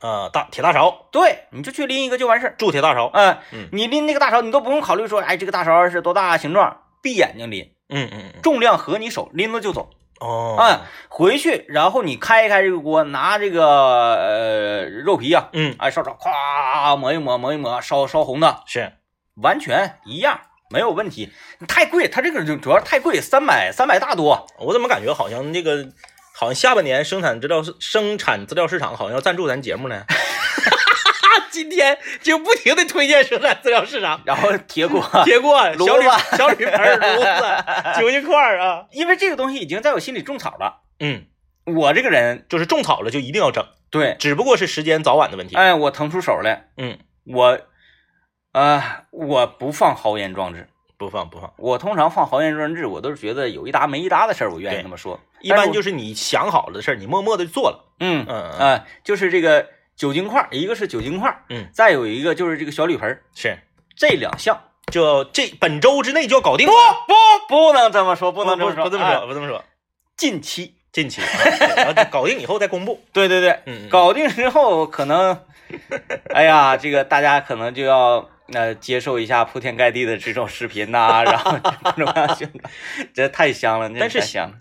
啊大铁大勺，对，你就去拎一个就完事儿。铸铁大勺，嗯，嗯。你拎那个大勺，你都不用考虑说，哎，这个大勺是多大形状，闭眼睛拎，嗯嗯嗯，重量合你手，拎着就走。哦，嗯，回去，然后你开一开这个锅，拿这个呃肉皮呀、嗯。哎，烧烧，咵抹一抹，抹一抹，烧烧红的，是，完全一样，没有问题。太贵，它这个就主要太贵，三百三百大多。我怎么感觉好像那个好像下半年生产资料市生产资料市场好像要赞助咱节目呢？(laughs) 今天就不停的推荐生产资料市场，然后铁锅，(laughs) 铁锅、炉小铝子小铝盆、炉子、(laughs) 酒精块儿啊，因为这个东西已经在我心里种草了。嗯，我这个人，就是种草了就一定要整，对，只不过是时间早晚的问题。哎，我腾出手来，嗯，我，啊、我不放豪言壮志。不放不放，我通常放豪言壮志，我都是觉得有一搭没一搭的事儿，我愿意对这么说。一般就是是你想好了的事儿，你默默的做了。嗯嗯啊、嗯就是这个酒精块儿，一个是酒精块儿，嗯，再有一个就是这个小铝盆儿，是，这两项就这本周之内就要搞定。不不不能这么说，不不能这么说，不这么说，哎不这么说。近期，近期，啊然后搞定以后再公布。(laughs) 对对对，搞定之后可能，哎呀，这个大家可能就要呃接受一下铺天盖地的这种视频呐、(laughs) 然后各种各样宣传，这太香了，但是太香，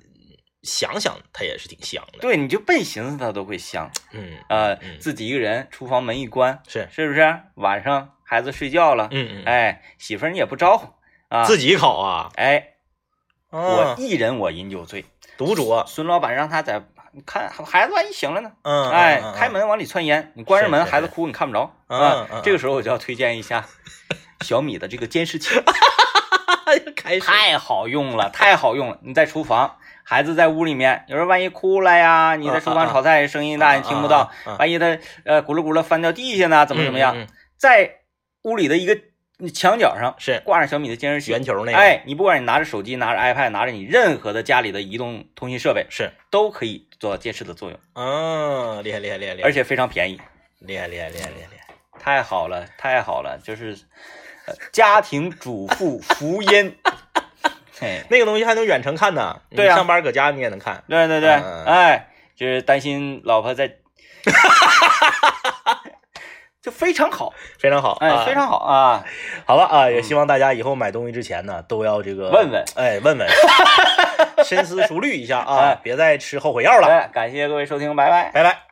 想想它也是挺香的。对，你就笨寻思它都会香，嗯呃，嗯自己一个人，厨房门一关，是，是不是？晚上孩子睡觉了，嗯嗯，哎，媳妇儿你也不招呼啊，自己烤啊，哎，我啊，一人我饮酒醉，独酌。孙老板让他在看孩子万一醒了呢？嗯，哎嗯，开，门往里窜烟，你关上门，孩子哭你看不着嗯。这个时候我就要推荐一下 (laughs) 小米的这个监视器，(laughs) 嗯开始。太好用了，太好用了。你在厨房，孩子在屋里面，有时候万一哭了呀，你在厨房炒菜声音大，你听不到，啊。万一他呃咕噜咕噜翻掉地下呢，怎么怎么样？在屋里的一个你墙角上是。挂上小米的监视器，圆球那个，，哎，你不管你拿着手机、拿着 iPad、拿着你任何的家里的移动通信设备，是，都可以做到监视的作用，嗯，厉害厉害厉害厉害，而且非常便宜，厉害厉害厉害厉害厉害，太好了，太好了，就是呃家庭主妇福音。(laughs) 嘿，那个东西还能远程看呢，对啊上班搁家你也能看，对对对，哎，就是担心老婆在，(laughs) 就非常好，非常好，哎，啊。非常好啊，好吧啊，也希望大家以后买东西之前呢，都要这个问问，哎，问问，(laughs) 深思熟虑一下啊哎，别再吃后悔药了，哎，感谢各位收听，拜拜。拜拜。